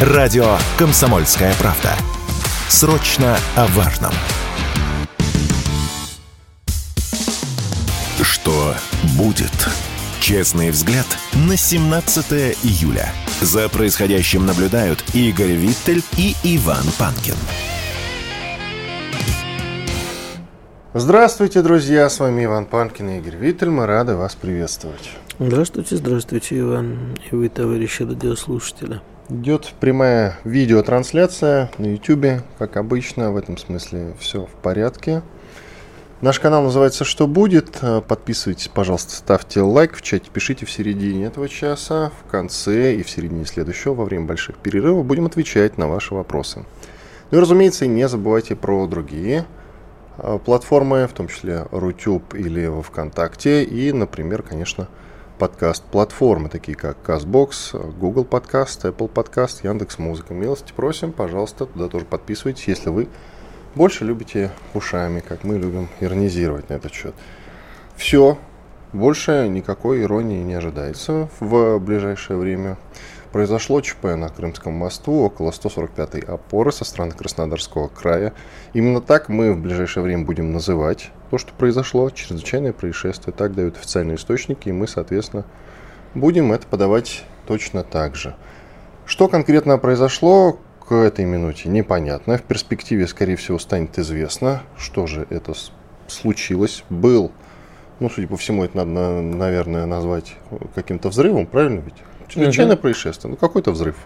Радио «Комсомольская правда». Срочно о важном. Что будет? Честный взгляд на 17 июля. За происходящим наблюдают Игорь Виттель и Иван Панкин. Здравствуйте, друзья! С вами Иван Панкин и Игорь Виттель. Мы рады вас приветствовать. Здравствуйте, здравствуйте, Иван и вы, товарищи радиослушатели. Идет прямая видеотрансляция на YouTube, как обычно, в этом смысле все в порядке. Наш канал называется «Что будет?». Подписывайтесь, пожалуйста, ставьте лайк в чате, пишите в середине этого часа, в конце и в середине следующего, во время больших перерывов, будем отвечать на ваши вопросы. Ну и, разумеется, не забывайте про другие э, платформы, в том числе Рутюб или во ВКонтакте, и, например, конечно, подкаст-платформы, такие как CastBox, Google Podcast, Apple Podcast, Яндекс Музыка. Милости просим, пожалуйста, туда тоже подписывайтесь, если вы больше любите ушами, как мы любим иронизировать на этот счет. Все, больше никакой иронии не ожидается в ближайшее время. Произошло ЧП на Крымском мосту около 145-й опоры со стороны Краснодарского края. Именно так мы в ближайшее время будем называть то, что произошло, чрезвычайное происшествие. Так дают официальные источники, и мы, соответственно, будем это подавать точно так же. Что конкретно произошло к этой минуте, непонятно. В перспективе, скорее всего, станет известно, что же это случилось. Был, ну, судя по всему, это надо, наверное, назвать каким-то взрывом, правильно ведь? Чрезвычайное угу. происшествие, ну какой-то взрыв.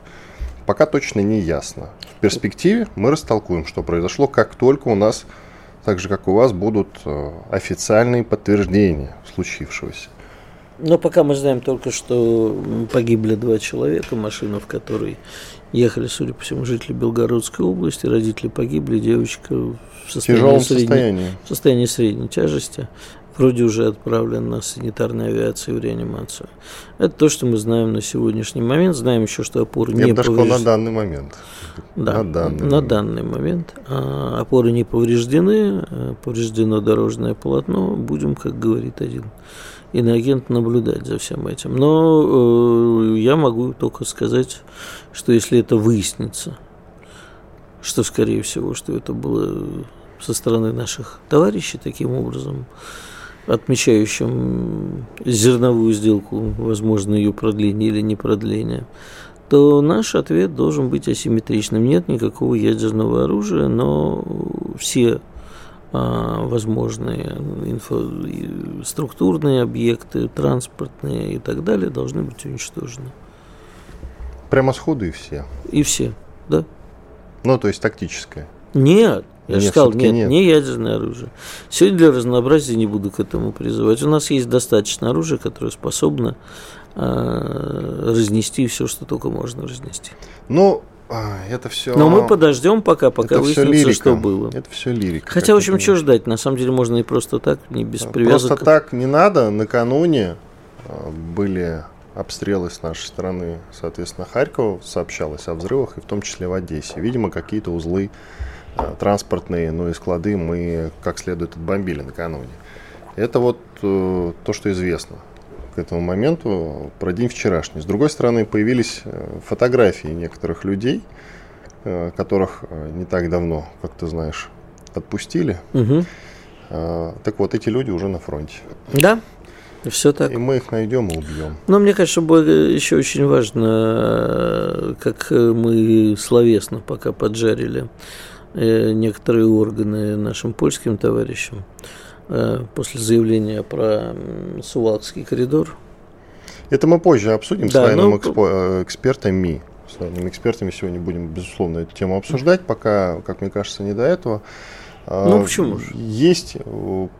Пока точно не ясно. В перспективе мы растолкуем, что произошло, как только у нас, так же как у вас, будут э, официальные подтверждения случившегося. Но пока мы знаем только, что погибли два человека, машина, в которой ехали, судя по всему, жители Белгородской области, родители погибли, девочка в состоянии, средней, состоянии. В состоянии средней тяжести вроде уже отправлен на санитарной авиации в реанимацию. Это то, что мы знаем на сегодняшний момент. Знаем еще, что опоры Я не повреждены. на данный момент. Да, на данный, на данный момент. А, опоры не повреждены, а повреждено дорожное полотно. Будем, как говорит один иноагент, наблюдать за всем этим. Но э, я могу только сказать, что если это выяснится, что, скорее всего, что это было со стороны наших товарищей таким образом, отмечающим зерновую сделку, возможно, ее продление или не продление, то наш ответ должен быть асимметричным. Нет никакого ядерного оружия, но все а, возможные инфо, структурные объекты, транспортные и так далее должны быть уничтожены. Прямо сходу и все? И все, да. Ну, то есть тактическое? Нет, я нет, же сказал, нет, нет, не ядерное оружие. Сегодня для разнообразия не буду к этому призывать. У нас есть достаточно оружия, которое способно э, разнести все, что только можно разнести. Ну, а, это все. Но мы подождем пока, пока это выяснится, что было. Это все лирика. Хотя, в общем, что ждать? На самом деле можно и просто так, не без привязок. Просто так не надо. Накануне а, были обстрелы с нашей стороны, соответственно, Харькова сообщалось о взрывах, и в том числе в Одессе. Видимо, какие-то узлы транспортные, ну и склады мы как следует отбомбили накануне. Это вот э, то, что известно к этому моменту про день вчерашний. С другой стороны, появились э, фотографии некоторых людей, э, которых э, не так давно, как ты знаешь, отпустили. Угу. Э, так вот, эти люди уже на фронте. Да, все так. И мы их найдем и убьем. Но мне кажется, еще очень важно, как мы словесно пока поджарили Э, некоторые органы нашим польским товарищам э, после заявления про Сувалкский коридор. Это мы позже обсудим да, с военным ну, экспо- э, экспертами. С военными экспертами сегодня будем, безусловно, эту тему обсуждать, пока, как мне кажется, не до этого. А, ну, почему же? Есть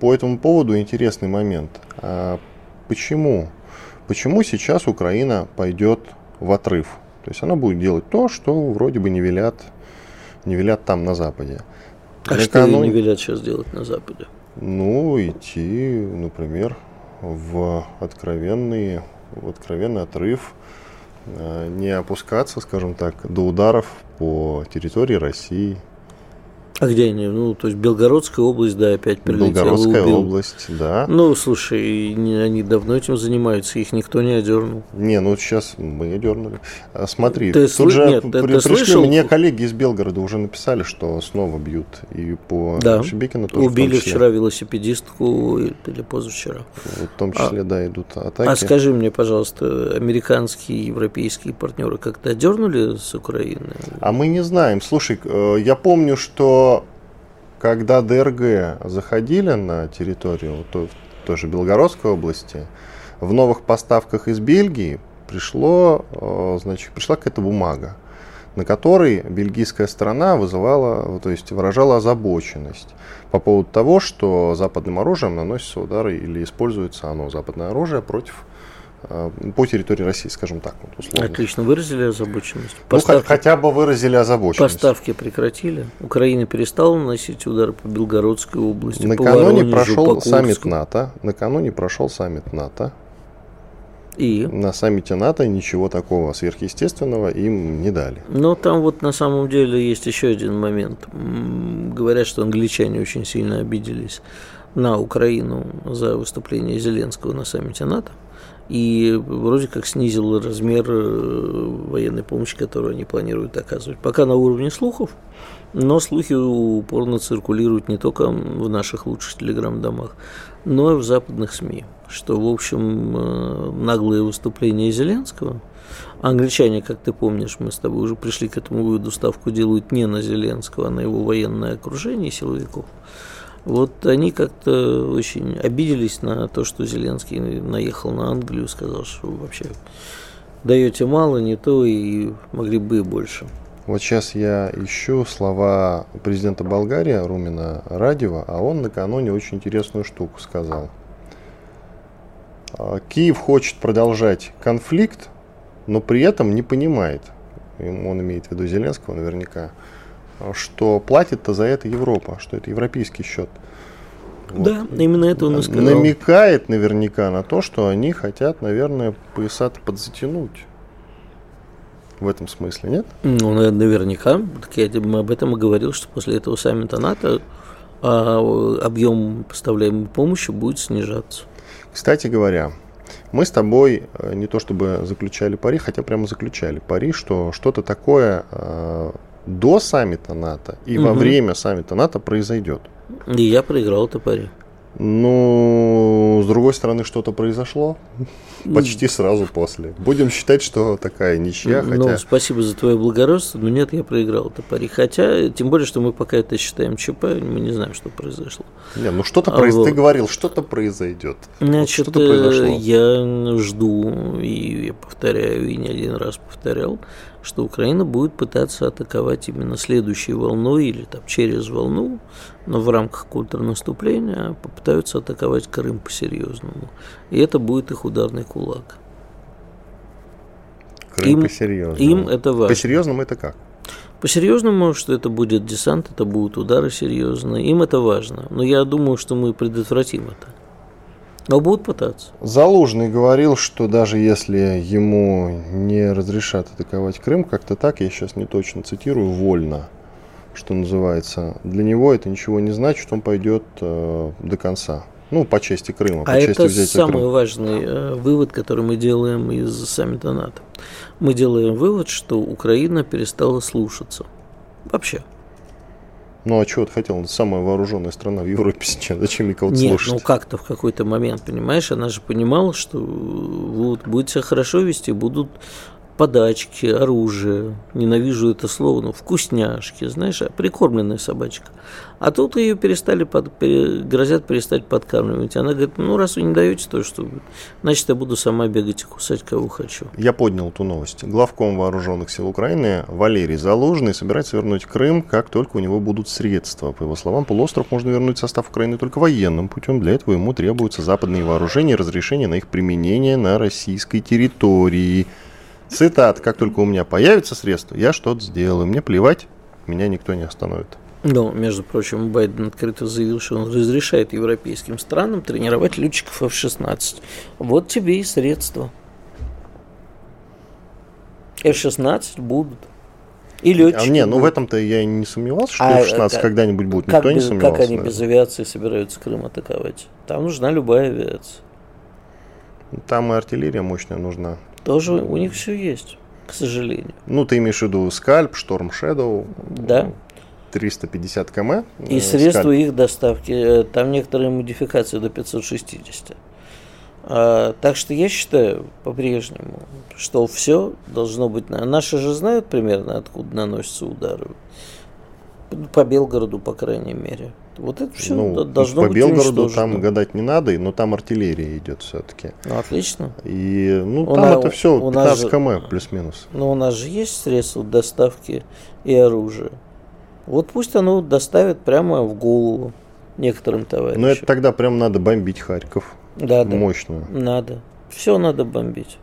по этому поводу интересный момент. А почему? Почему сейчас Украина пойдет в отрыв? То есть она будет делать то, что вроде бы не велят не велят там на Западе. А Накануне... что не велят сейчас делать на Западе? Ну, идти, например, в откровенный, в откровенный отрыв, э, не опускаться, скажем так, до ударов по территории России. А где они? Ну, то есть Белгородская область, да, опять прилетела. Белгородская убил. область, да. Ну, слушай, они давно этим занимаются, их никто не одернул. Не, ну сейчас мы одернули. А, смотри, ты тут сл... же Нет, при, ты пришли слышал? мне коллеги из Белгорода уже написали, что снова бьют и по да. Шебекину тоже. Убили в вчера велосипедистку или позавчера. В том числе, а, да, идут атаки. А скажи мне, пожалуйста, американские, европейские партнеры как-то одернули с Украины? А мы не знаем. Слушай, э, я помню, что когда ДРГ заходили на территорию то, тоже Белгородской области, в новых поставках из Бельгии пришло, э, значит, пришла какая-то бумага, на которой бельгийская сторона вызывала, то есть выражала озабоченность по поводу того, что западным оружием наносятся удары или используется оно, западное оружие, против по территории России, скажем так. Вот, условно. Отлично, выразили озабоченность. Ну, Поставки, ну, хотя бы выразили озабоченность. Поставки прекратили. Украина перестала наносить удары по Белгородской области. Накануне по прошел по саммит НАТО. Накануне прошел саммит НАТО. И? На саммите НАТО ничего такого сверхъестественного им не дали. Но там вот на самом деле есть еще один момент. Говорят, что англичане очень сильно обиделись на Украину за выступление Зеленского на саммите НАТО и вроде как снизил размер э, военной помощи, которую они планируют оказывать. Пока на уровне слухов, но слухи упорно циркулируют не только в наших лучших телеграм-домах, но и в западных СМИ, что, в общем, э, наглые выступления Зеленского, англичане, как ты помнишь, мы с тобой уже пришли к этому выводу, ставку делают не на Зеленского, а на его военное окружение силовиков – вот они как-то очень обиделись на то, что Зеленский наехал на Англию, сказал, что вообще даете мало, не то и могли бы и больше. Вот сейчас я ищу слова президента Болгарии Румина Радева, а он накануне очень интересную штуку сказал. А, Киев хочет продолжать конфликт, но при этом не понимает, он имеет в виду Зеленского наверняка, что платит-то за это Европа, что это европейский счет. Вот. Да, именно это он и сказал. Намекает наверняка на то, что они хотят, наверное, пояса подзатянуть. В этом смысле, нет? Ну, наверняка. Так я тебе об этом и говорил, что после этого саммита НАТО а, объем поставляемой помощи будет снижаться. Кстати говоря, мы с тобой э, не то чтобы заключали пари, хотя прямо заключали пари, что что-то такое э, до саммита НАТО и угу. во время саммита НАТО произойдет. И я проиграл это пари. Ну, с другой стороны, что-то произошло почти сразу после. Будем считать, что такая ничья, хотя... Ну, спасибо за твое благородство, но нет, я проиграл это пари. Хотя, тем более, что мы пока это считаем ЧП, мы не знаем, что произошло. Не, ну что-то а произойдет. Вот. Ты говорил, что-то произойдет. Значит, вот что я жду, и я повторяю, и не один раз повторял, что Украина будет пытаться атаковать именно следующей волной или там через волну, но в рамках контрнаступления попытаются атаковать Крым по-серьезному. И это будет их ударный кулак. Крым им, по-серьезному. Им это важно. По-серьезному это как? По-серьезному, что это будет десант, это будут удары серьезные. Им это важно. Но я думаю, что мы предотвратим это. Но будут пытаться. Залужный говорил, что даже если ему не разрешат атаковать Крым, как-то так, я сейчас не точно цитирую, вольно, что называется, для него это ничего не значит, он пойдет э, до конца. Ну, по части Крыма. По а части это самый Крыма. важный э, вывод, который мы делаем из саммита НАТО. Мы делаем вывод, что Украина перестала слушаться. Вообще. Ну а чего ты хотел? Самая вооруженная страна в Европе сейчас. Зачем мне кого-то Нет, слушать? ну как-то в какой-то момент, понимаешь, она же понимала, что вот, будет себя хорошо вести, будут подачки, оружие, ненавижу это слово, но вкусняшки, знаешь, прикормленная собачка. А тут ее перестали, под, грозят перестать подкармливать. Она говорит, ну раз вы не даете то, что значит я буду сама бегать и кусать кого хочу. Я поднял эту новость. Главком вооруженных сил Украины Валерий Залужный собирается вернуть Крым, как только у него будут средства. По его словам, полуостров можно вернуть в состав Украины только военным путем. Для этого ему требуются западные вооружения и разрешение на их применение на российской территории. Цитат. Как только у меня появятся средства, я что-то сделаю. Мне плевать, меня никто не остановит. Но, между прочим, Байден открыто заявил, что он разрешает европейским странам тренировать летчиков F-16. Вот тебе и средства. F-16 будут. И летчики. А, не, ну в этом-то я не сомневался, что а, F-16 когда-нибудь будет. Никто без, не сомневался. Как они без авиации собираются Крым атаковать? Там нужна любая авиация. Там и артиллерия мощная нужна. Тоже у них все есть, к сожалению. Ну, ты имеешь в виду Скальп, Шторм Shadow. Да. 350 км. И э, средства Скальп. их доставки. Э, там некоторые модификации до 560. А, так что я считаю по-прежнему, что все должно быть... Наши же знают примерно, откуда наносятся удары. По Белгороду, по крайней мере. Вот это все ну, должно по быть Белгороду там гадать не надо, но там артиллерия идет все-таки. Ну, отлично. И ну, у там на, это все 15 км плюс-минус. Но у нас же есть средства доставки и оружия. Вот пусть оно доставит прямо в голову некоторым товарищам. Но это тогда прям надо бомбить Харьков. Да, да. Мощную. Надо. Все надо бомбить.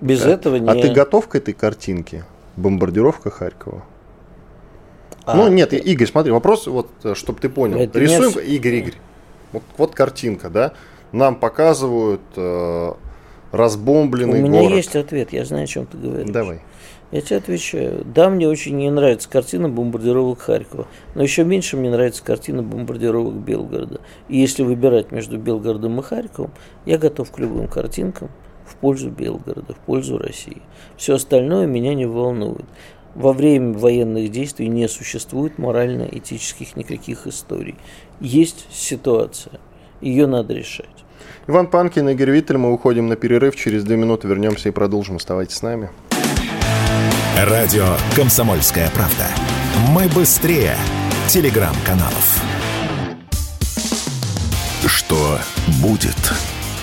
Без да. этого не... А ты готов к этой картинке? Бомбардировка Харькова? А, ну, нет. Игорь, смотри, вопрос, вот, э, чтобы ты понял. Это Рисуем, не... Игорь, Игорь, вот, вот картинка, да? Нам показывают э, разбомбленный город. У меня город. есть ответ, я знаю, о чем ты говоришь. Давай. Я тебе отвечаю. Да, мне очень не нравится картина бомбардировок Харькова, но еще меньше мне нравится картина бомбардировок Белгорода. И если выбирать между Белгородом и Харьковом, я готов к любым картинкам в пользу Белгорода, в пользу России. Все остальное меня не волнует. Во время военных действий не существует морально-этических никаких историй. Есть ситуация, ее надо решать. Иван Панкин, Игорь Виттель, мы уходим на перерыв, через две минуты вернемся и продолжим. Оставайтесь с нами. Радио «Комсомольская правда». Мы быстрее телеграм-каналов. Что будет?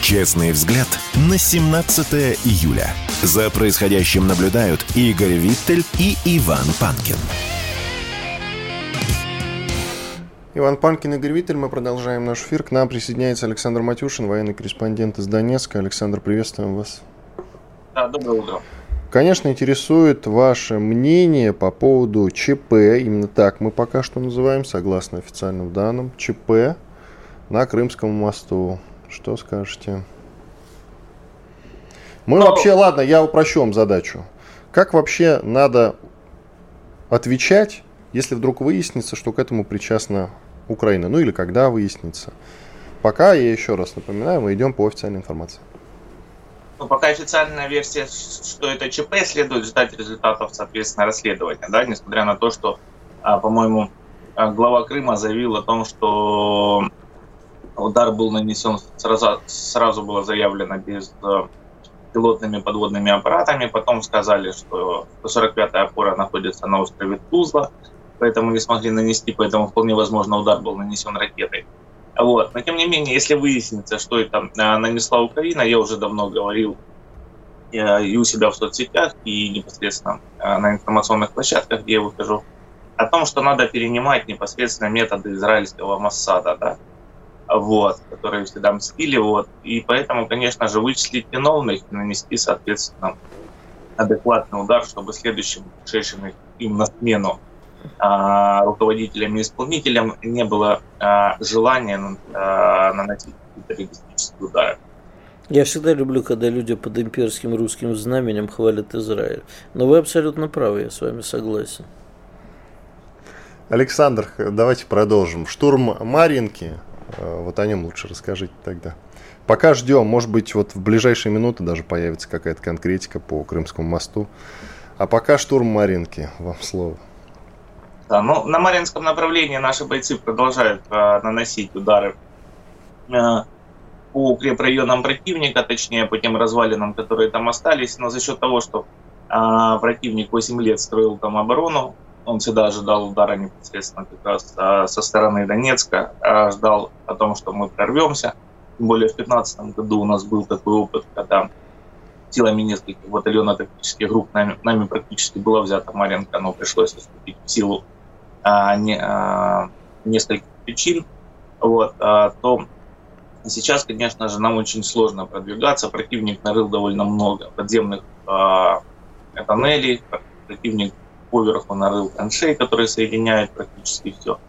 Честный взгляд на 17 июля. За происходящим наблюдают Игорь Виттель и Иван Панкин. Иван Панкин, Игорь Виттель. Мы продолжаем наш эфир. К нам присоединяется Александр Матюшин, военный корреспондент из Донецка. Александр, приветствуем вас. Да, доброе утро. Конечно, интересует ваше мнение по поводу ЧП, именно так мы пока что называем, согласно официальным данным, ЧП на Крымском мосту. Что скажете? Мы ну, вообще, ладно, я упрощу вам задачу. Как вообще надо отвечать, если вдруг выяснится, что к этому причастна Украина? Ну или когда выяснится? Пока, я еще раз напоминаю, мы идем по официальной информации. Ну, пока официальная версия, что это ЧП, следует ждать результатов, соответственно, расследования, да, несмотря на то, что, а, по-моему, а, глава Крыма заявил о том, что удар был нанесен сразу, сразу было заявлено без а, пилотными подводными аппаратами, потом сказали, что 145-я опора находится на острове Тузла, поэтому не смогли нанести, поэтому вполне возможно удар был нанесен ракетой. Вот. Но тем не менее, если выяснится, что это а, нанесла Украина, я уже давно говорил и у себя в соцсетях, и непосредственно а, на информационных площадках, где я выхожу, о том, что надо перенимать непосредственно методы израильского Моссада, да, вот, которые всегда мстили, вот, и поэтому, конечно же, вычислить виновных и нанести, соответственно, адекватный удар, чтобы следующим пришедшим им на смену а, руководителям и исполнителям не было а, желания а, наносить террористические удары. Я всегда люблю, когда люди под имперским русским знаменем хвалят Израиль. Но вы абсолютно правы, я с вами согласен. Александр, давайте продолжим. Штурм Маринки, вот о нем лучше расскажите тогда. Пока ждем, может быть, вот в ближайшие минуты даже появится какая-то конкретика по Крымскому мосту. А пока штурм Маринки, вам слово. Да, ну, на Маринском направлении наши бойцы продолжают э, наносить удары э, по укрепрайонам противника, точнее по тем развалинам, которые там остались, но за счет того, что э, противник 8 лет строил там оборону, он всегда ожидал удара непосредственно как раз э, со стороны Донецка, э, ждал о том, что мы прорвемся. Тем более в 2015 году у нас был такой опыт, когда силами нескольких батальонов тактических групп нами, нами практически была взята Маренко, но пришлось вступить в силу а, не, а, несколько причин, вот, а, то сейчас, конечно же, нам очень сложно продвигаться. Противник нарыл довольно много подземных а, тоннелей, противник поверху нарыл траншей, которые соединяют практически все.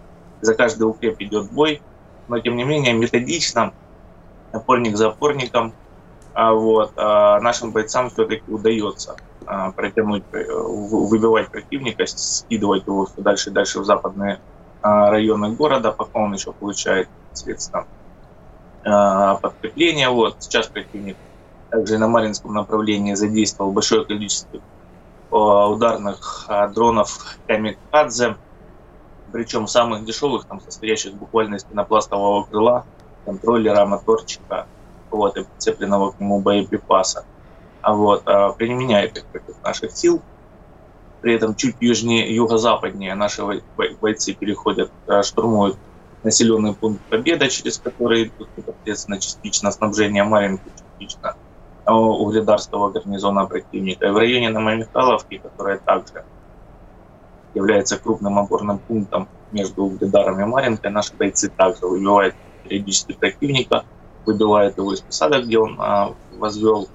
За каждый укреп идет бой, но тем не менее методично, опорник за опорником, а вот, а нашим бойцам все-таки удается протянуть, выбивать противника, скидывать его все дальше и дальше в западные районы города, пока он еще получает, соответственно, подкрепление. Вот сейчас противник также на Маринском направлении задействовал большое количество ударных дронов Камикадзе, причем самых дешевых, там, состоящих буквально из пенопластового крыла, контроллера, моторчика, вот, и прицепленного к нему боеприпаса. А вот, а, применяет их против наших сил. При этом чуть южнее, юго-западнее наши бойцы переходят, а, штурмуют населенный пункт Победа, через который идут непосредственно частично снабжение Маринки, частично а, угледарского гарнизона противника. И в районе Новомихайловки, которая также является крупным опорным пунктом между Угледаром и Маринкой, наши бойцы также выбивают периодически противника, выбивают его из посадок, где он а, возвел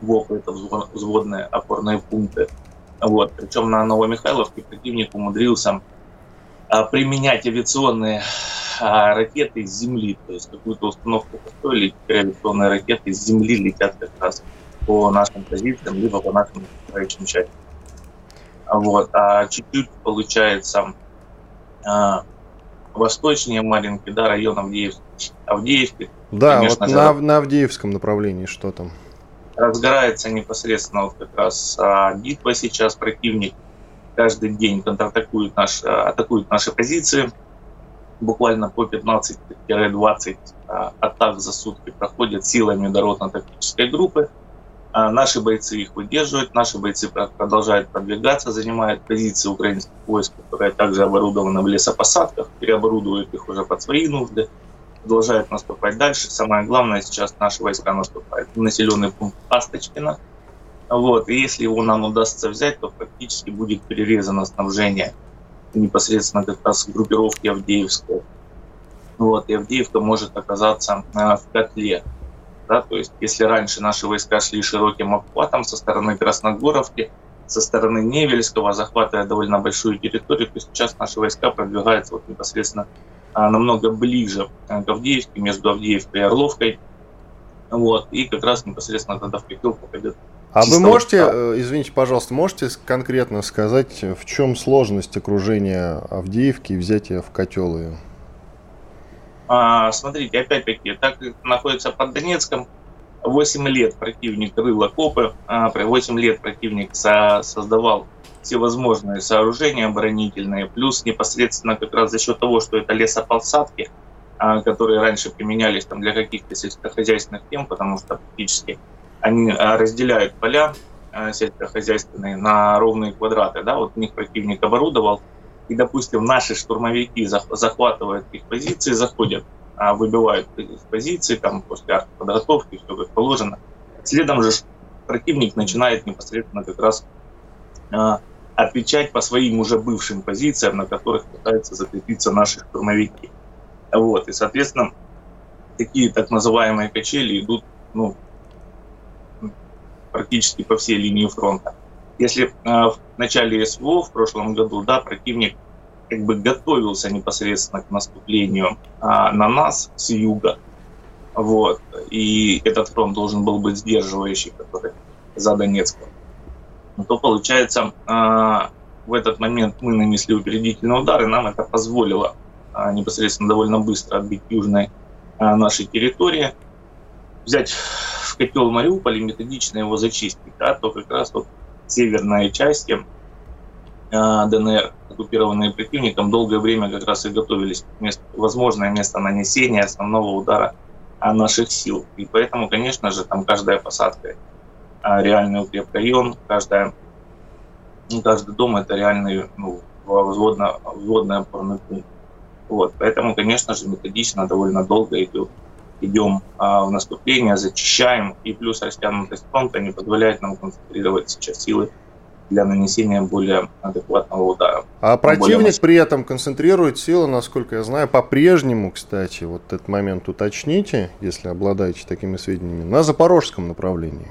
ВОП, это взводные опорные пункты. Вот. Причем на Новомихайловке противник умудрился применять авиационные а, ракеты с земли, то есть какую-то установку построили, теперь авиационные ракеты с земли летят как раз по нашим позициям, либо по нашим наступающим частям. Вот. А чуть-чуть получается а, восточнее Маринки, да, район Авдеевки. Авдеевки да, конечно вот на, на Авдеевском направлении что там? Разгорается непосредственно вот как раз а, битва сейчас, противник каждый день контратакует наш, а, атакует наши позиции. Буквально по 15-20 а, атак за сутки проходят силами дородно-тактической группы. А наши бойцы их выдерживают, наши бойцы продолжают продвигаться, занимают позиции украинских войск, которые также оборудованы в лесопосадках, переоборудуют их уже под свои нужды, продолжают наступать дальше. Самое главное, сейчас наши войска наступают в населенный пункт Асточкина. Вот, и если его нам удастся взять, то практически будет перерезано снабжение непосредственно как раз группировки Авдеевской. Вот, и Авдеевка может оказаться э, в котле. Да? То есть если раньше наши войска шли широким обхватом со стороны Красногоровки, со стороны Невельского, захватывая довольно большую территорию, то сейчас наши войска продвигаются вот непосредственно а, намного ближе к Авдеевке, между Авдеевкой и Орловкой. Вот, и как раз непосредственно тогда в Пекил попадет а вы можете, э, извините, пожалуйста, можете конкретно сказать, в чем сложность окружения Авдеевки и взятия в котел ее? А, смотрите, опять-таки, так находится под Донецком. 8 лет противник рыл окопы, 8 а, лет противник создавал всевозможные сооружения оборонительные, плюс непосредственно как раз за счет того, что это лесополсадки, а, которые раньше применялись там для каких-то сельскохозяйственных тем, потому что практически они а, разделяют поля сельскохозяйственные на ровные квадраты, да, вот у них противник оборудовал и, допустим, наши штурмовики захватывают их позиции, заходят, а, выбивают позиции, там, после подготовки, все как положено. Следом же противник начинает непосредственно как раз а, отвечать по своим уже бывшим позициям, на которых пытаются закрепиться наши штурмовики. Вот, и, соответственно, такие так называемые качели идут ну, практически по всей линии фронта. Если э, в начале СВО в прошлом году, да, противник как бы готовился непосредственно к наступлению а, на нас с юга, вот, и этот фронт должен был быть сдерживающий, который за Донецком, то получается а, в этот момент мы нанесли упередительный удар, и нам это позволило а, непосредственно довольно быстро отбить южной нашей территории, взять в котел Мариуполь и методично его зачистить, да, то как раз вот северные части э, ДНР, оккупированные противником, долгое время как раз и готовились к возможное место нанесения основного удара наших сил. И поэтому, конечно же, там каждая посадка э, реальный укрепрайон, каждая, ну, каждый дом это реальный ну, взводно, взводный опорный пункт. Вот. Поэтому, конечно же, методично довольно долго идет идем а, в наступление, зачищаем, и плюс растянутость фронта не позволяет нам концентрировать сейчас силы для нанесения более адекватного удара. А противник при этом концентрирует силы, насколько я знаю, по-прежнему, кстати, вот этот момент уточните, если обладаете такими сведениями, на запорожском направлении.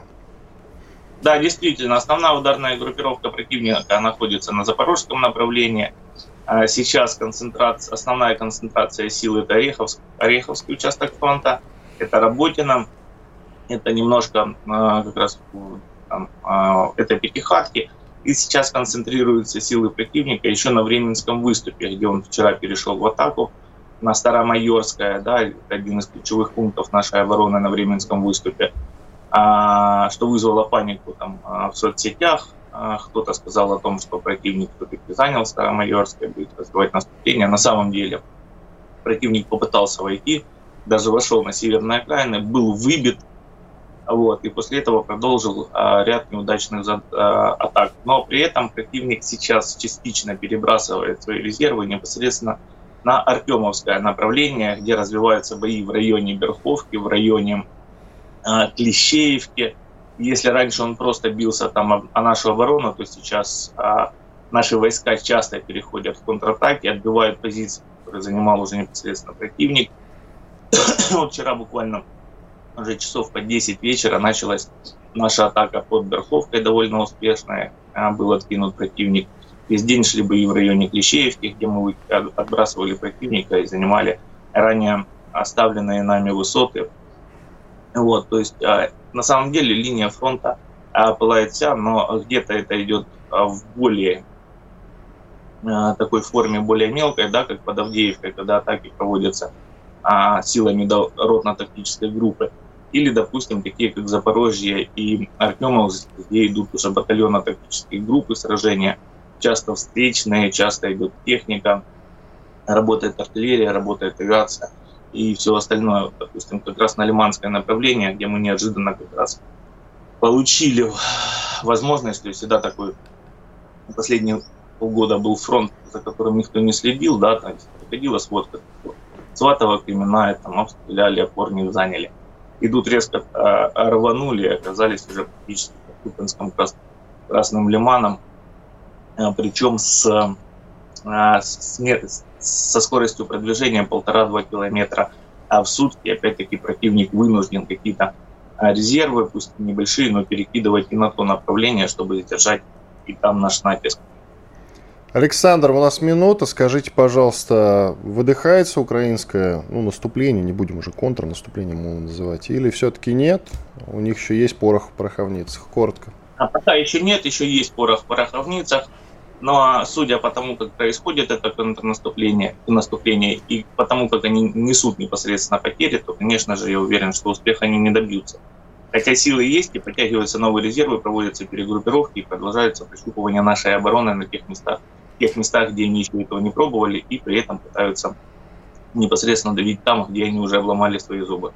Да, действительно, основная ударная группировка противника находится на запорожском направлении. А сейчас концентрация, основная концентрация сил это Ореховск, Ореховский участок фронта, это Работина, это немножко а, как раз там, этой пятихатки. И сейчас концентрируются силы противника еще на Временском выступе, где он вчера перешел в атаку на Старомайорское, да, один из ключевых пунктов нашей обороны на Временском выступе, а, что вызвало панику там, в соцсетях. А, кто-то сказал о том, что противник все-таки занял Старомайорское, будет развивать наступление. На самом деле противник попытался войти, даже вошел на северные окраины, был выбит, вот, и после этого продолжил а, ряд неудачных а, атак. Но при этом противник сейчас частично перебрасывает свои резервы непосредственно на Артемовское направление, где развиваются бои в районе Берховки, в районе а, Клещеевки. Если раньше он просто бился там о нашу оборону, то сейчас а, наши войска часто переходят в контратаки, отбивают позиции, которые занимал уже непосредственно противник. вот вчера буквально уже часов по 10 вечера началась наша атака под Берховкой, довольно успешная. А, был откинут противник. Весь день шли бои в районе Клещеевки, где мы отбрасывали противника и занимали ранее оставленные нами высоты. Вот, то есть а, на самом деле линия фронта а, пылает вся, но где-то это идет в более такой форме, более мелкой, да, как под Авдеевкой, когда атаки проводятся а, силами ротно-тактической группы. Или, допустим, такие как Запорожье и Артемов, где идут уже батальонно-тактические группы сражения, часто встречные, часто идет техника, работает артиллерия, работает авиация и все остальное, допустим, как раз на Лиманское направление, где мы неожиданно как раз получили возможность, то есть всегда такой последние полгода был фронт, за которым никто не следил, да, там приходила сводка, Сватова, Кремена, там обстреляли, не заняли. Идут резко э, рванули оказались уже практически под Купинским Красным Лиманом, э, причем с, со скоростью продвижения полтора-два километра а в сутки. Опять-таки противник вынужден какие-то резервы, пусть небольшие, но перекидывать и на то направление, чтобы сдержать и там наш натиск. Александр, у нас минута. Скажите, пожалуйста, выдыхается украинское ну, наступление, не будем уже контрнаступлением его называть, или все-таки нет? У них еще есть порох в пороховницах. Коротко. А пока еще нет, еще есть порох в пороховницах. Но судя по тому, как происходит это контрнаступление наступление, и по тому, как они несут непосредственно потери, то, конечно же, я уверен, что успеха они не добьются. Хотя силы есть, и подтягиваются новые резервы, проводятся перегруппировки и продолжается прощупывание нашей обороны на тех местах, тех местах, где они еще этого не пробовали, и при этом пытаются непосредственно давить там, где они уже обломали свои зубы.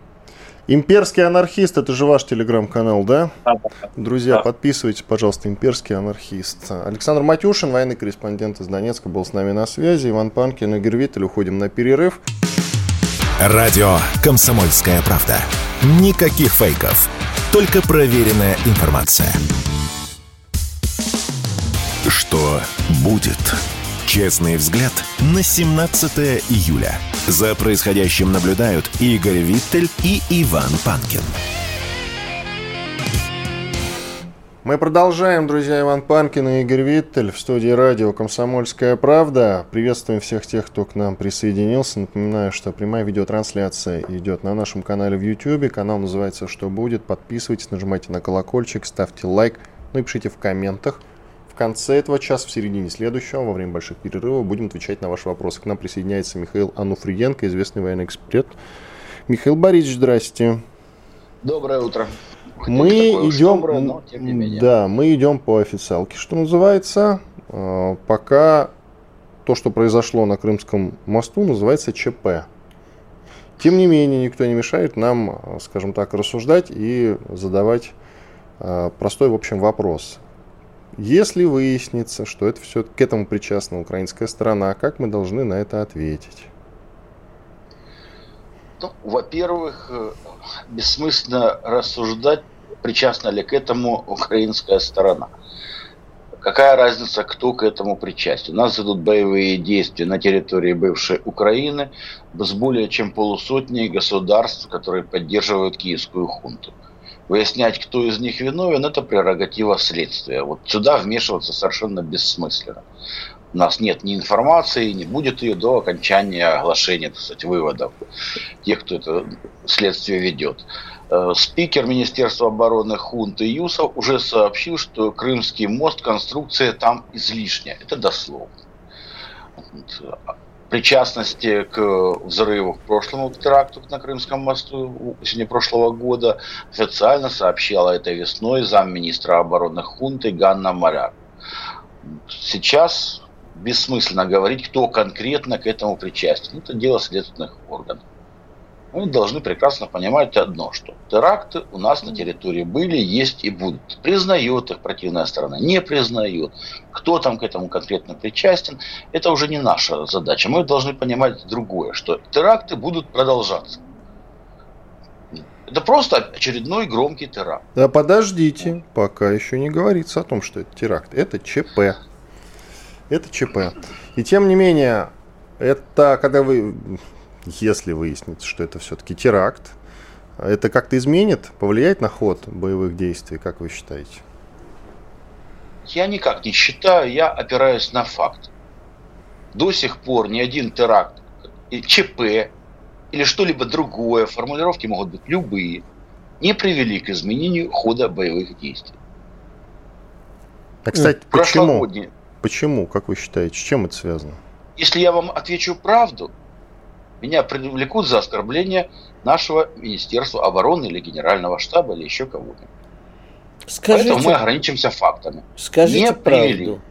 Имперский анархист, это же ваш телеграм-канал, да? Да. Друзья, да. подписывайтесь, пожалуйста, Имперский анархист. Александр Матюшин, военный корреспондент из Донецка, был с нами на связи. Иван Панкин и Гервитель. Уходим на перерыв. Радио «Комсомольская правда». Никаких фейков, только проверенная информация. Что будет? Честный взгляд на 17 июля. За происходящим наблюдают Игорь Виттель и Иван Панкин. Мы продолжаем, друзья, Иван Панкин и Игорь Виттель в студии радио «Комсомольская правда». Приветствуем всех тех, кто к нам присоединился. Напоминаю, что прямая видеотрансляция идет на нашем канале в YouTube. Канал называется «Что будет?». Подписывайтесь, нажимайте на колокольчик, ставьте лайк, ну и пишите в комментах – в конце этого часа, в середине следующего, во время больших перерывов, будем отвечать на ваши вопросы. К нам присоединяется Михаил Ануфриенко, известный военный эксперт. Михаил Борисович, здрасте. Доброе утро. Мы идем, доброе, но, да, мы идем по официалке, что называется. А, пока то, что произошло на Крымском мосту, называется ЧП. Тем не менее, никто не мешает нам, скажем так, рассуждать и задавать а, простой, в общем, вопрос. Если выяснится, что это все к этому причастна украинская сторона, как мы должны на это ответить? Ну, во-первых, э, бессмысленно рассуждать, причастна ли к этому украинская сторона. Какая разница, кто к этому причастен? У нас идут боевые действия на территории бывшей Украины с более чем полусотней государств, которые поддерживают киевскую хунту. Выяснять, кто из них виновен, это прерогатива следствия. Вот сюда вмешиваться совершенно бессмысленно. У нас нет ни информации, не будет ее до окончания оглашения, так сказать, выводов тех, кто это следствие ведет. Э, спикер Министерства обороны Хунты Юсов уже сообщил, что Крымский мост, конструкция там излишняя. Это дословно. Причастности к взрыву к прошлому теракту на Крымском мосту осенью прошлого года официально сообщала этой весной замминистра обороны Хунты Ганна Маляр. Сейчас бессмысленно говорить, кто конкретно к этому причастен. Это дело следственных органов мы должны прекрасно понимать одно, что теракты у нас на территории были, есть и будут. Признает их противная сторона, не признает. Кто там к этому конкретно причастен, это уже не наша задача. Мы должны понимать другое, что теракты будут продолжаться. Это просто очередной громкий теракт. Да подождите, пока еще не говорится о том, что это теракт. Это ЧП. Это ЧП. И тем не менее, это когда вы если выяснится, что это все-таки теракт, это как-то изменит, повлияет на ход боевых действий, как вы считаете? Я никак не считаю, я опираюсь на факт. До сих пор ни один теракт, ЧП или что-либо другое, формулировки могут быть любые, не привели к изменению хода боевых действий. А, кстати, почему? Почему, как вы считаете, с чем это связано? Если я вам отвечу правду, меня привлекут за оскорбление нашего Министерства обороны или Генерального штаба или еще кого-нибудь. Скажите, Поэтому мы ограничимся фактами. Скажите Не привели. правду.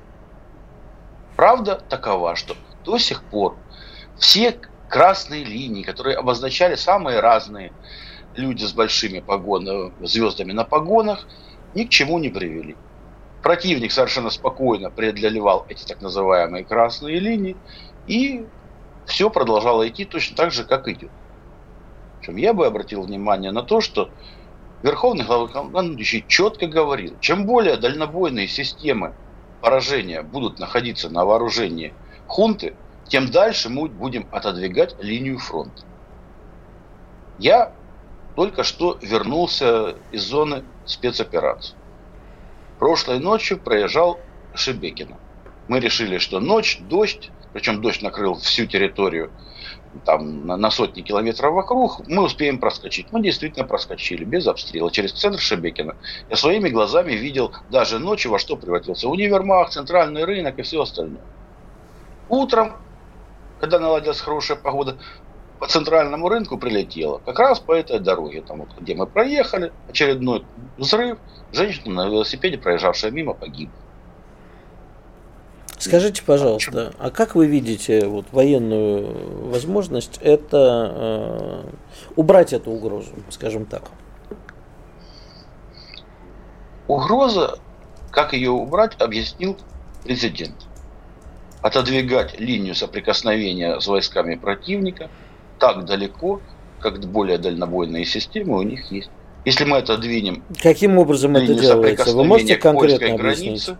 Правда такова, что до сих пор все красные линии, которые обозначали самые разные люди с большими погон... звездами на погонах, ни к чему не привели. Противник совершенно спокойно преодолевал эти так называемые красные линии и все продолжало идти точно так же, как идет. Причем я бы обратил внимание на то, что Верховный главнокомандующий четко говорил, чем более дальнобойные системы поражения будут находиться на вооружении хунты, тем дальше мы будем отодвигать линию фронта. Я только что вернулся из зоны спецоперации. Прошлой ночью проезжал Шебекино. Мы решили, что ночь, дождь, причем дождь накрыл всю территорию там, на, на сотни километров вокруг, мы успеем проскочить. Мы действительно проскочили, без обстрела, через центр Шебекина. Я своими глазами видел даже ночью, во что превратился универмаг, центральный рынок и все остальное. Утром, когда наладилась хорошая погода, по центральному рынку прилетело. Как раз по этой дороге, там вот, где мы проехали, очередной взрыв, женщина на велосипеде, проезжавшая мимо, погибла. Скажите, пожалуйста, а как вы видите вот, военную возможность это э, убрать эту угрозу, скажем так? Угроза, как ее убрать, объяснил президент. Отодвигать линию соприкосновения с войсками противника так далеко, как более дальнобойные системы у них есть. Если мы это двинем... Каким образом это делается? Вы можете конкретно объяснить? Границе,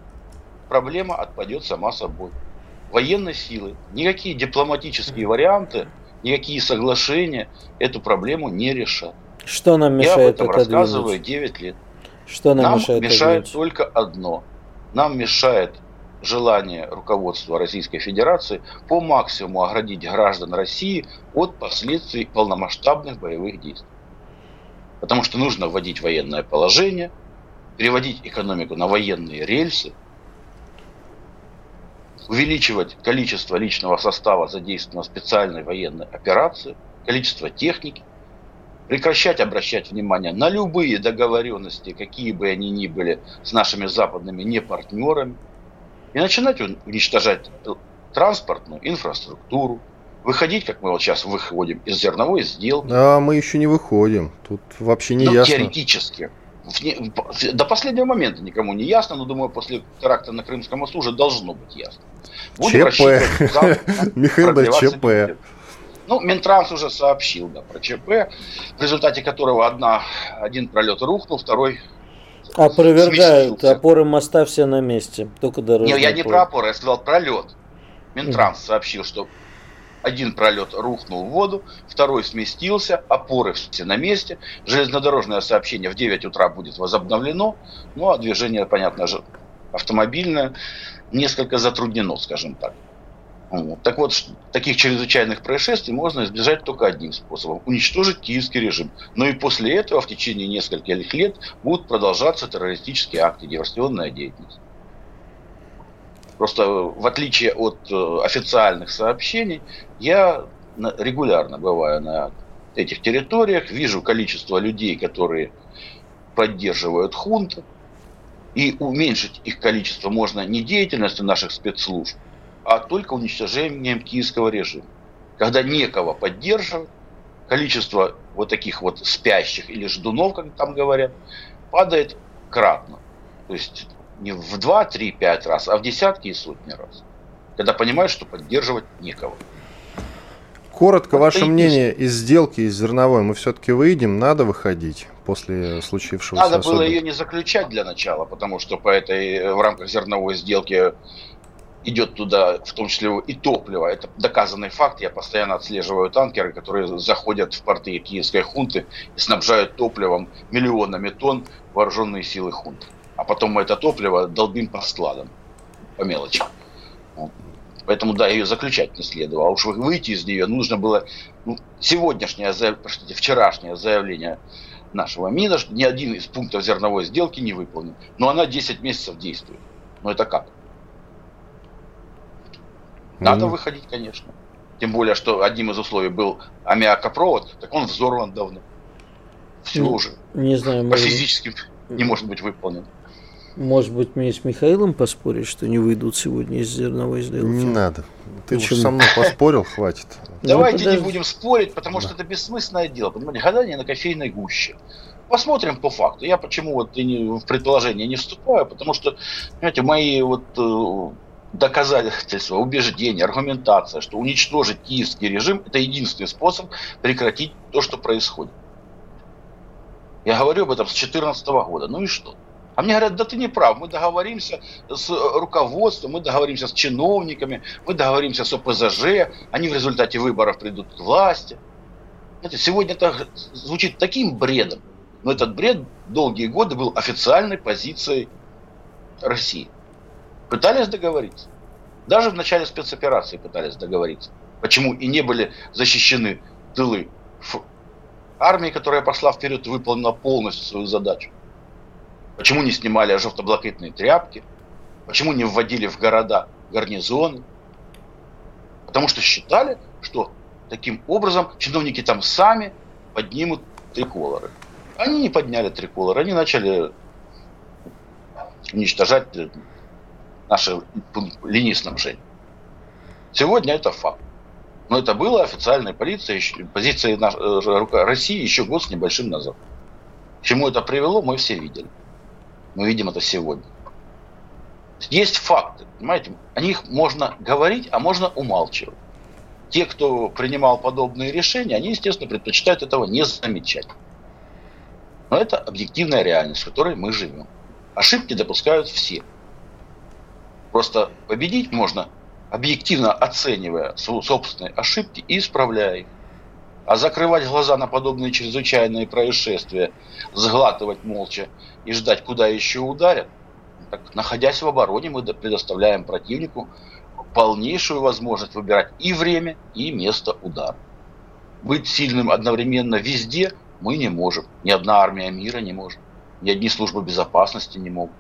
проблема отпадет сама собой. Военной силы, никакие дипломатические варианты, никакие соглашения эту проблему не решат. Что нам мешает Я об этом рассказываю 9 лет. Что нам, нам мешает, мешает только одно. Нам мешает желание руководства Российской Федерации по максимуму оградить граждан России от последствий полномасштабных боевых действий. Потому что нужно вводить военное положение, переводить экономику на военные рельсы – увеличивать количество личного состава, задействованного в специальной военной операции, количество техники, прекращать обращать внимание на любые договоренности, какие бы они ни были, с нашими западными непартнерами, и начинать уничтожать транспортную инфраструктуру, выходить, как мы вот сейчас выходим из зерновой сделки. Да, мы еще не выходим. Тут вообще не ну, ясно. Теоретически до последнего момента никому не ясно, но думаю, после теракта на Крымском мосту уже должно быть ясно. Будем ЧП. Михаил ЧП. Ну, Минтранс уже сообщил да, про ЧП, в результате которого одна, один пролет рухнул, второй Опровергают, опоры моста все на месте, только дорожный Не, я не про опоры, я сказал пролет. Минтранс сообщил, что один пролет рухнул в воду, второй сместился, опоры все на месте. Железнодорожное сообщение в 9 утра будет возобновлено. Ну, а движение, понятно же, автомобильное несколько затруднено, скажем так. Так вот, таких чрезвычайных происшествий можно избежать только одним способом – уничтожить киевский режим. Но и после этого в течение нескольких лет будут продолжаться террористические акты, диверсионная деятельность. Просто в отличие от э, официальных сообщений, я регулярно бываю на этих территориях, вижу количество людей, которые поддерживают хунту, и уменьшить их количество можно не деятельностью наших спецслужб, а только уничтожением киевского режима. Когда некого поддерживать, количество вот таких вот спящих или ждунов, как там говорят, падает кратно. То есть не в 2, 3, 5 раз, а в десятки и сотни раз. Когда понимаешь, что поддерживать некого. Коротко, вот ваше мнение, из сделки из зерновой мы все-таки выйдем, надо выходить после случившегося? Надо было ее не заключать для начала, потому что по этой, в рамках зерновой сделки идет туда, в том числе и топливо. Это доказанный факт. Я постоянно отслеживаю танкеры, которые заходят в порты киевской хунты и снабжают топливом миллионами тонн вооруженные силы хунты. А потом мы это топливо долбим по складам, по мелочи. Поэтому, да, ее заключать не следовало. А уж выйти из нее нужно было ну, сегодняшнее, простите, вчерашнее заявление нашего МИДа, что ни один из пунктов зерновой сделки не выполнен. Но она 10 месяцев действует. Но это как? Надо mm. выходить, конечно. Тем более, что одним из условий был аммиакопровод, так он взорван давно. Все ну, уже. Не знаю, по физическим не может быть выполнен. Может быть, мне с Михаилом поспорить, что не выйдут сегодня из зерновой сделки? Не надо. Ты Почему? уж со мной поспорил, хватит. Давайте не будем спорить, потому что это бессмысленное дело. Понимаете, гадание на кофейной гуще. Посмотрим по факту. Я почему вот в предположение не вступаю, потому что, понимаете, мои вот э, доказательства, убеждения, аргументация, что уничтожить киевский режим – это единственный способ прекратить то, что происходит. Я говорю об этом с 2014 года. Ну и что? А мне говорят, да ты не прав, мы договоримся с руководством, мы договоримся с чиновниками, мы договоримся с ОПЗЖ, они в результате выборов придут к власти. Знаете, сегодня это звучит таким бредом, но этот бред долгие годы был официальной позицией России. Пытались договориться. Даже в начале спецоперации пытались договориться. Почему и не были защищены тылы. Армия, которая пошла вперед, выполнила полностью свою задачу. Почему не снимали желтоблакитные тряпки? Почему не вводили в города гарнизоны? Потому что считали, что таким образом чиновники там сами поднимут триколоры. Они не подняли триколоры, они начали уничтожать наши линии снабжения. Сегодня это факт. Но это было официальной полицией, позицией э, России еще год с небольшим назад. К чему это привело, мы все видели. Мы видим это сегодня. Есть факты, понимаете, о них можно говорить, а можно умалчивать. Те, кто принимал подобные решения, они, естественно, предпочитают этого не замечать. Но это объективная реальность, в которой мы живем. Ошибки допускают все. Просто победить можно, объективно оценивая свои собственные ошибки и исправляя их. А закрывать глаза на подобные чрезвычайные происшествия, сглатывать молча и ждать, куда еще ударят, так, находясь в обороне, мы предоставляем противнику полнейшую возможность выбирать и время, и место удара. Быть сильным одновременно везде мы не можем. Ни одна армия мира не может. Ни одни службы безопасности не могут.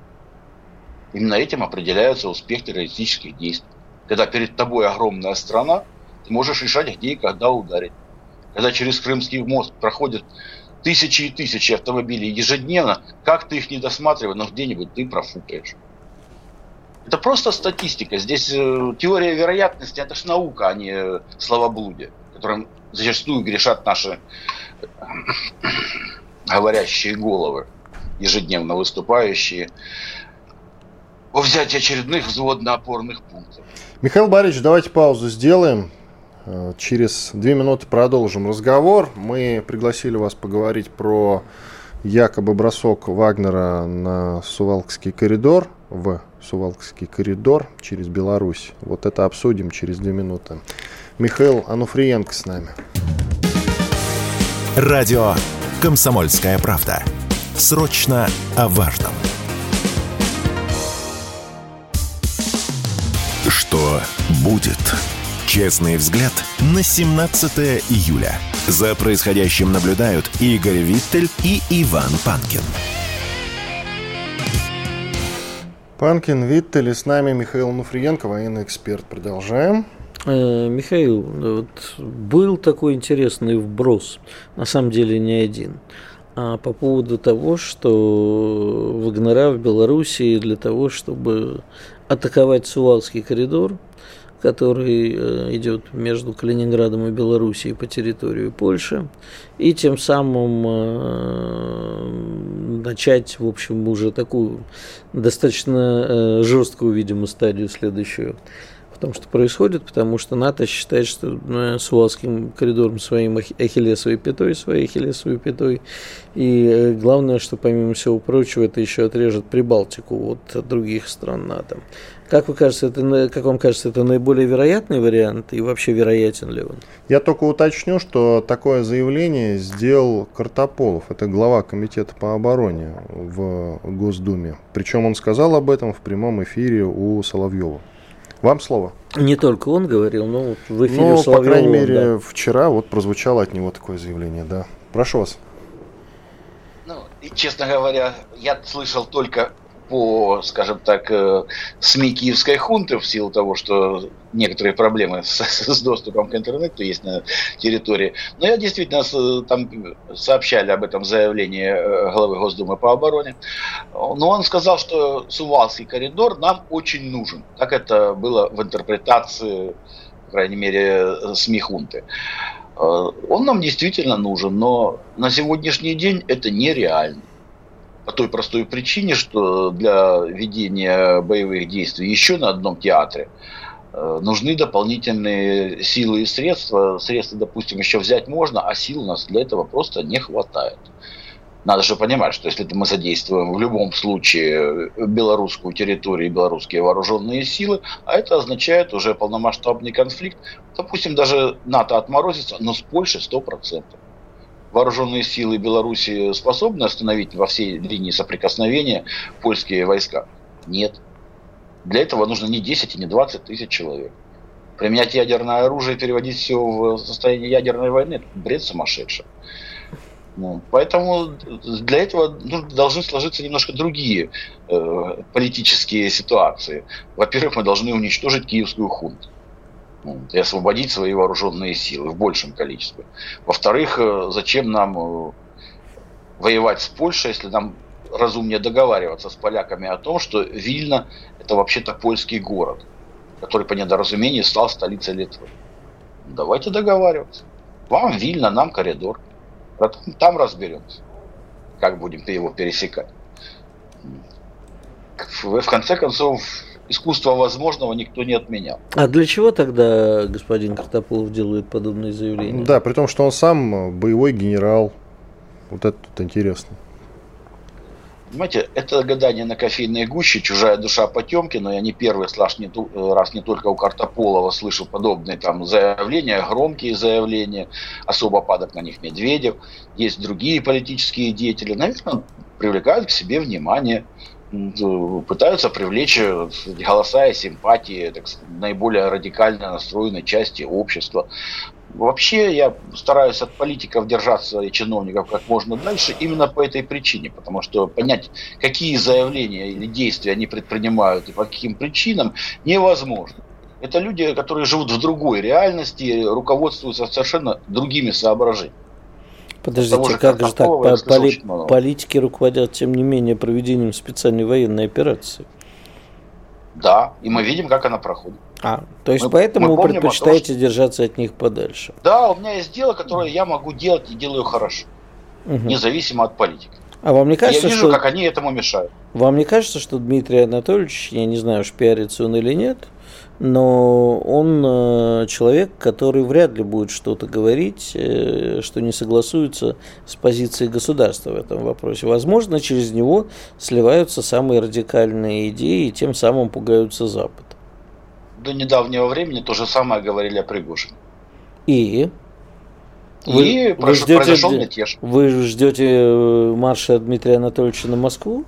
Именно этим определяется успех террористических действий. Когда перед тобой огромная страна, ты можешь решать, где и когда ударить когда через Крымский мост проходят тысячи и тысячи автомобилей ежедневно, как ты их не досматривай, но где-нибудь ты профукаешь. Это просто статистика. Здесь э, теория вероятности, это ж наука, а не словоблудие, которым зачастую грешат наши э, говорящие головы, ежедневно выступающие во взятии очередных взводно-опорных пунктов. Михаил Борисович, давайте паузу сделаем. Через две минуты продолжим разговор. Мы пригласили вас поговорить про якобы бросок Вагнера на Сувалкский коридор, в Сувалкский коридор через Беларусь. Вот это обсудим через две минуты. Михаил Ануфриенко с нами. Радио «Комсомольская правда». Срочно о важном. Что будет? Честный взгляд на 17 июля. За происходящим наблюдают Игорь Виттель и Иван Панкин. Панкин, Виттель и с нами Михаил Нуфриенко, военный эксперт. Продолжаем. Э, Михаил, вот был такой интересный вброс, на самом деле не один, а по поводу того, что Вагнера в Белоруссии для того, чтобы атаковать Сувалский коридор, который э, идет между Калининградом и Белоруссией по территории Польши, и тем самым э, начать, в общем, уже такую достаточно жесткую, видимо, стадию следующую в том, что происходит, потому что НАТО считает, что ну, Сувалским коридором своим ахиллесовой пятой, своей ахиллесовой пятой. И э, главное, что помимо всего прочего, это еще отрежет Прибалтику от других стран НАТО. Как, вы кажется, это, как вам кажется, это наиболее вероятный вариант и вообще вероятен ли он? Я только уточню, что такое заявление сделал Картополов, это глава комитета по обороне в Госдуме. Причем он сказал об этом в прямом эфире у Соловьева. Вам слово. Не только он говорил, но в эфире Ну, по крайней мере, да. вчера вот прозвучало от него такое заявление, да. Прошу вас. Ну, и, честно говоря, я слышал только по, скажем так, э, СМИ киевской хунты в силу того, что некоторые проблемы с, с доступом к интернету есть на территории. Но я действительно там сообщали об этом заявлении э, главы Госдумы по обороне. Но он сказал, что Сувалский коридор нам очень нужен. Так это было в интерпретации, по крайней мере, СМИ хунты. Э, он нам действительно нужен, но на сегодняшний день это нереально. По той простой причине, что для ведения боевых действий еще на одном театре э, нужны дополнительные силы и средства. Средства, допустим, еще взять можно, а сил у нас для этого просто не хватает. Надо же понимать, что если мы задействуем в любом случае белорусскую территорию и белорусские вооруженные силы, а это означает уже полномасштабный конфликт, допустим, даже НАТО отморозится, но с Польшей 100% вооруженные силы Беларуси способны остановить во всей линии соприкосновения польские войска? Нет. Для этого нужно не 10 и не 20 тысяч человек. Применять ядерное оружие и переводить все в состояние ядерной войны – бред сумасшедший. Ну, поэтому для этого ну, должны сложиться немножко другие э, политические ситуации. Во-первых, мы должны уничтожить киевскую хунту и освободить свои вооруженные силы в большем количестве. Во-вторых, э, зачем нам э, воевать с Польшей, если нам разумнее договариваться с поляками о том, что Вильна это вообще-то польский город, который по недоразумению стал столицей Литвы. Давайте договариваться. Вам Вильна, нам коридор. Там разберемся, как будем его пересекать. В конце концов, искусство возможного никто не отменял. А для чего тогда господин Картополов делает подобные заявления? Да, при том, что он сам боевой генерал. Вот это тут интересно. Понимаете, это гадание на кофейной гуще, чужая душа потемки, но я не первый раз не, раз не только у Картополова слышу подобные там заявления, громкие заявления, особо падок на них Медведев, есть другие политические деятели, наверное, привлекают к себе внимание пытаются привлечь э, голоса и симпатии так, наиболее радикально настроенной части общества. Вообще я стараюсь от политиков держаться и чиновников как можно дальше именно по этой причине, потому что понять, какие заявления или действия они предпринимают и по каким причинам, невозможно. Это люди, которые живут в другой реальности, руководствуются совершенно другими соображениями. Подождите, же, как же так? Поли, политики руководят, тем не менее, проведением специальной военной операции. Да, и мы видим, как она проходит. А, то есть мы, поэтому мы вы предпочитаете том, что... держаться от них подальше? Да, у меня есть дело, которое я могу делать и делаю хорошо, угу. независимо от политики. А вам не кажется, я вижу, что... как они этому мешают. Вам не кажется, что Дмитрий Анатольевич, я не знаю, уж пиарится он или нет, но он э, человек, который вряд ли будет что-то говорить, э, что не согласуется с позицией государства в этом вопросе. Возможно, через него сливаются самые радикальные идеи и тем самым пугаются Запад. До недавнего времени то же самое говорили о Пригожине. И? И вы, вы ждете, произошел мятеж. Вы ждете э, марша Дмитрия Анатольевича на Москву?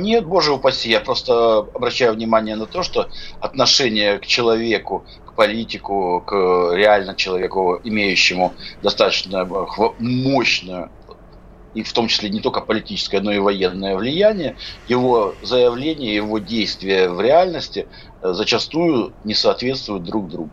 Нет, боже упаси, я просто обращаю внимание на то, что отношение к человеку, к политику, к реально человеку, имеющему достаточно мощную и в том числе не только политическое, но и военное влияние, его заявления, его действия в реальности э, зачастую не соответствуют друг другу.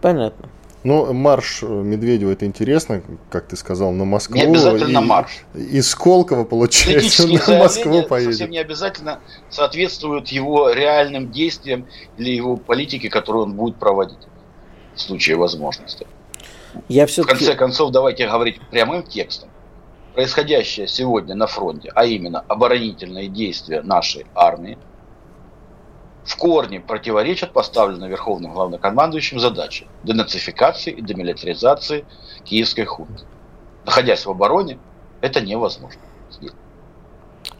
Понятно. Ну, марш Медведева это интересно, как ты сказал, на Москву. Не обязательно и, марш. Из Сколково, получается, на Москву поедет. совсем не обязательно соответствуют его реальным действиям или его политике, которую он будет проводить в случае возможности. Я в конце концов, давайте говорить прямым текстом происходящее сегодня на фронте, а именно оборонительные действия нашей армии, в корне противоречат поставленной Верховным Главнокомандующим задаче денацификации и демилитаризации киевской хунты. Находясь в обороне, это невозможно.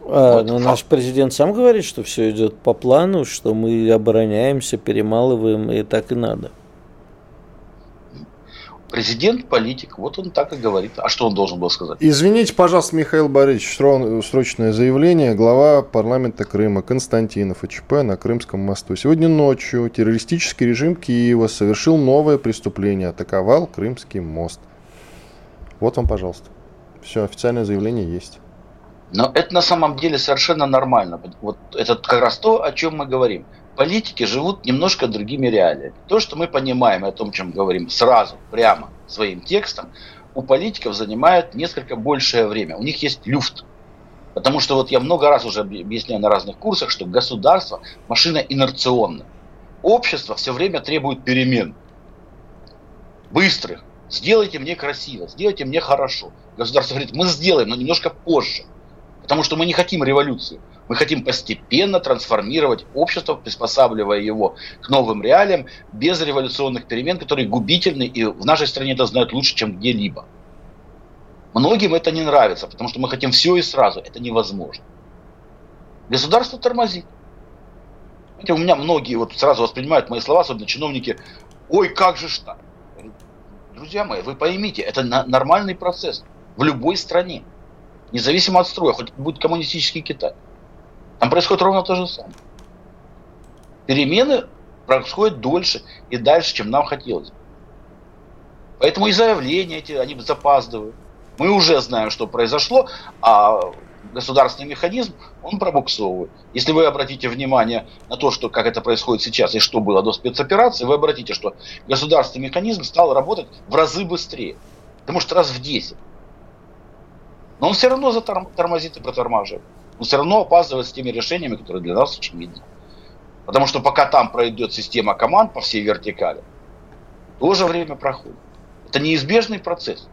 А, вот но факт. наш президент сам говорит, что все идет по плану, что мы обороняемся, перемалываем, и так и надо. Президент политик, вот он так и говорит. А что он должен был сказать? Извините, пожалуйста, Михаил Борисович, срочное заявление. Глава парламента Крыма Константинов ИЧП на Крымском мосту. Сегодня ночью террористический режим Киева совершил новое преступление. Атаковал Крымский мост. Вот вам, пожалуйста. Все, официальное заявление есть. Но это на самом деле совершенно нормально. Вот это как раз то, о чем мы говорим политики живут немножко другими реалиями. То, что мы понимаем о том, чем говорим сразу, прямо, своим текстом, у политиков занимает несколько большее время. У них есть люфт. Потому что вот я много раз уже объясняю на разных курсах, что государство – машина инерционная. Общество все время требует перемен. Быстрых. Сделайте мне красиво, сделайте мне хорошо. Государство говорит, мы сделаем, но немножко позже. Потому что мы не хотим революции. Мы хотим постепенно трансформировать общество, приспосабливая его к новым реалиям, без революционных перемен, которые губительны, и в нашей стране это знают лучше, чем где-либо. Многим это не нравится, потому что мы хотим все и сразу. Это невозможно. Государство тормозит. Знаете, у меня многие вот сразу воспринимают мои слова, особенно чиновники, ой, как же так. Друзья мои, вы поймите, это нормальный процесс в любой стране, независимо от строя, хоть будет коммунистический Китай. Там происходит ровно то же самое. Перемены происходят дольше и дальше, чем нам хотелось. Поэтому и заявления эти, они запаздывают. Мы уже знаем, что произошло, а государственный механизм, он пробуксовывает. Если вы обратите внимание на то, что, как это происходит сейчас и что было до спецоперации, вы обратите, что государственный механизм стал работать в разы быстрее. Потому что раз в 10. Но он все равно затормозит и протормаживает но все равно опаздывает с теми решениями, которые для нас очевидны. Потому что пока там пройдет система команд по всей вертикали, тоже время проходит. Это неизбежный процесс.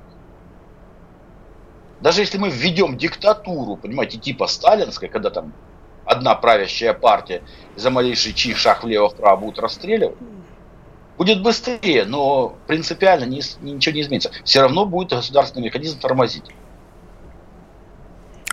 Даже если мы введем диктатуру, понимаете, типа сталинской, когда там одна правящая партия за малейший чих, шаг влево-вправо будут расстреливать, будет быстрее, но принципиально не, ничего не изменится. Все равно будет государственный механизм тормозить.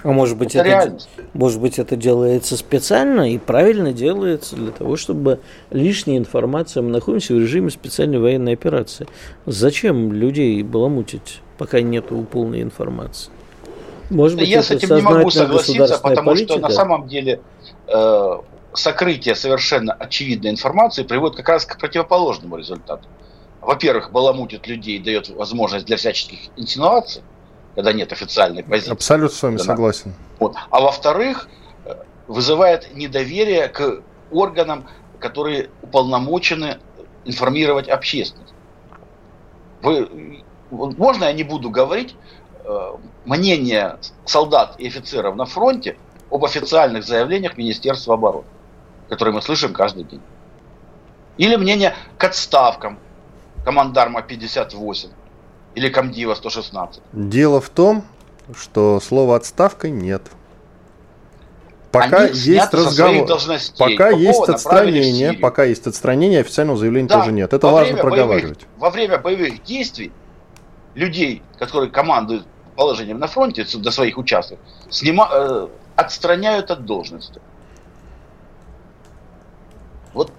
А может быть, это, это, может быть, это делается специально и правильно делается для того, чтобы лишняя информация, мы находимся в режиме специальной военной операции. Зачем людей баламутить, пока нет полной информации? Может быть, Я с этим не могу согласиться, потому политика? что на самом деле э, сокрытие совершенно очевидной информации приводит как раз к противоположному результату. Во-первых, баламутит людей, дает возможность для всяческих инсинуаций когда нет официальной позиции. Абсолютно с вами да, согласен. Вот. А во-вторых, э, вызывает недоверие к органам, которые уполномочены информировать общественность. Вы, можно я не буду говорить э, мнение солдат и офицеров на фронте об официальных заявлениях Министерства обороны, которые мы слышим каждый день. Или мнение к отставкам командарма 58, или Комдива 116? Дело в том, что слова отставка нет. Пока Они есть разговор, пока есть отстранение, пока есть отстранение, официального заявления да, тоже нет. Это важно проговаривать. Боевых, во время боевых действий людей, которые командуют положением на фронте до своих участков, снима, э, отстраняют от должности. Вот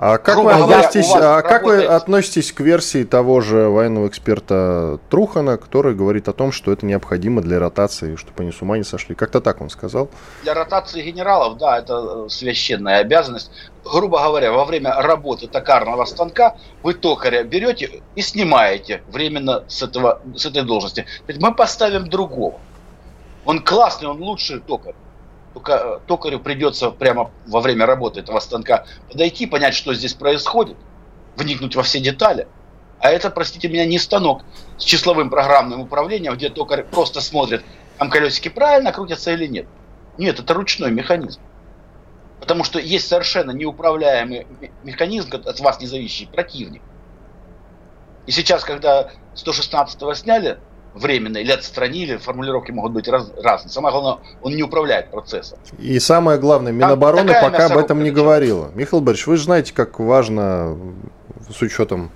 А как, вы относитесь, а как вы относитесь к версии того же военного эксперта Трухана, который говорит о том, что это необходимо для ротации, чтобы они с ума не сошли? Как-то так он сказал. Для ротации генералов, да, это э, священная обязанность. Грубо говоря, во время работы токарного станка вы токаря берете и снимаете временно с, этого, с этой должности. Мы поставим другого. Он классный, он лучший токарь. Э, токарю придется прямо во время работы этого станка подойти, понять, что здесь происходит, вникнуть во все детали. А это, простите меня, не станок с числовым программным управлением, где токарь просто смотрит, там колесики правильно крутятся или нет. Нет, это ручной механизм. Потому что есть совершенно неуправляемый механизм, от вас не зависящий противник. И сейчас, когда 116-го сняли, временно или отстранили, формулировки могут быть раз, разные. Самое главное, он не управляет процессом. И самое главное, Минобороны Там пока об этом не говорила. Михаил Борисович, вы же знаете, как важно с учетом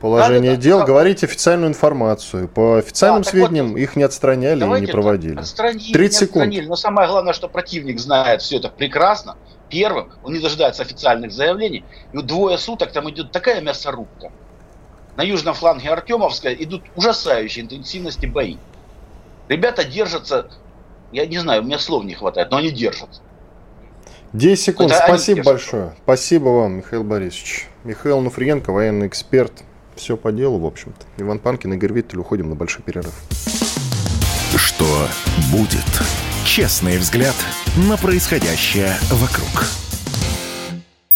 положения да, да, дел да, говорить официальную информацию. По официальным да, сведениям вот, их не отстраняли и не проводили. Отстранили, 30 секунд. Отстранили. Но самое главное, что противник знает все это прекрасно. Первым, он не дожидается официальных заявлений. И двое суток там идет такая мясорубка на южном фланге Артемовска идут ужасающие интенсивности бои. Ребята держатся, я не знаю, у меня слов не хватает, но они держатся. 10 секунд. Это Спасибо большое. Спасибо вам, Михаил Борисович. Михаил Нуфриенко, военный эксперт. Все по делу, в общем-то. Иван Панкин, Игорь Виттель. Уходим на большой перерыв. Что будет? Честный взгляд на происходящее вокруг.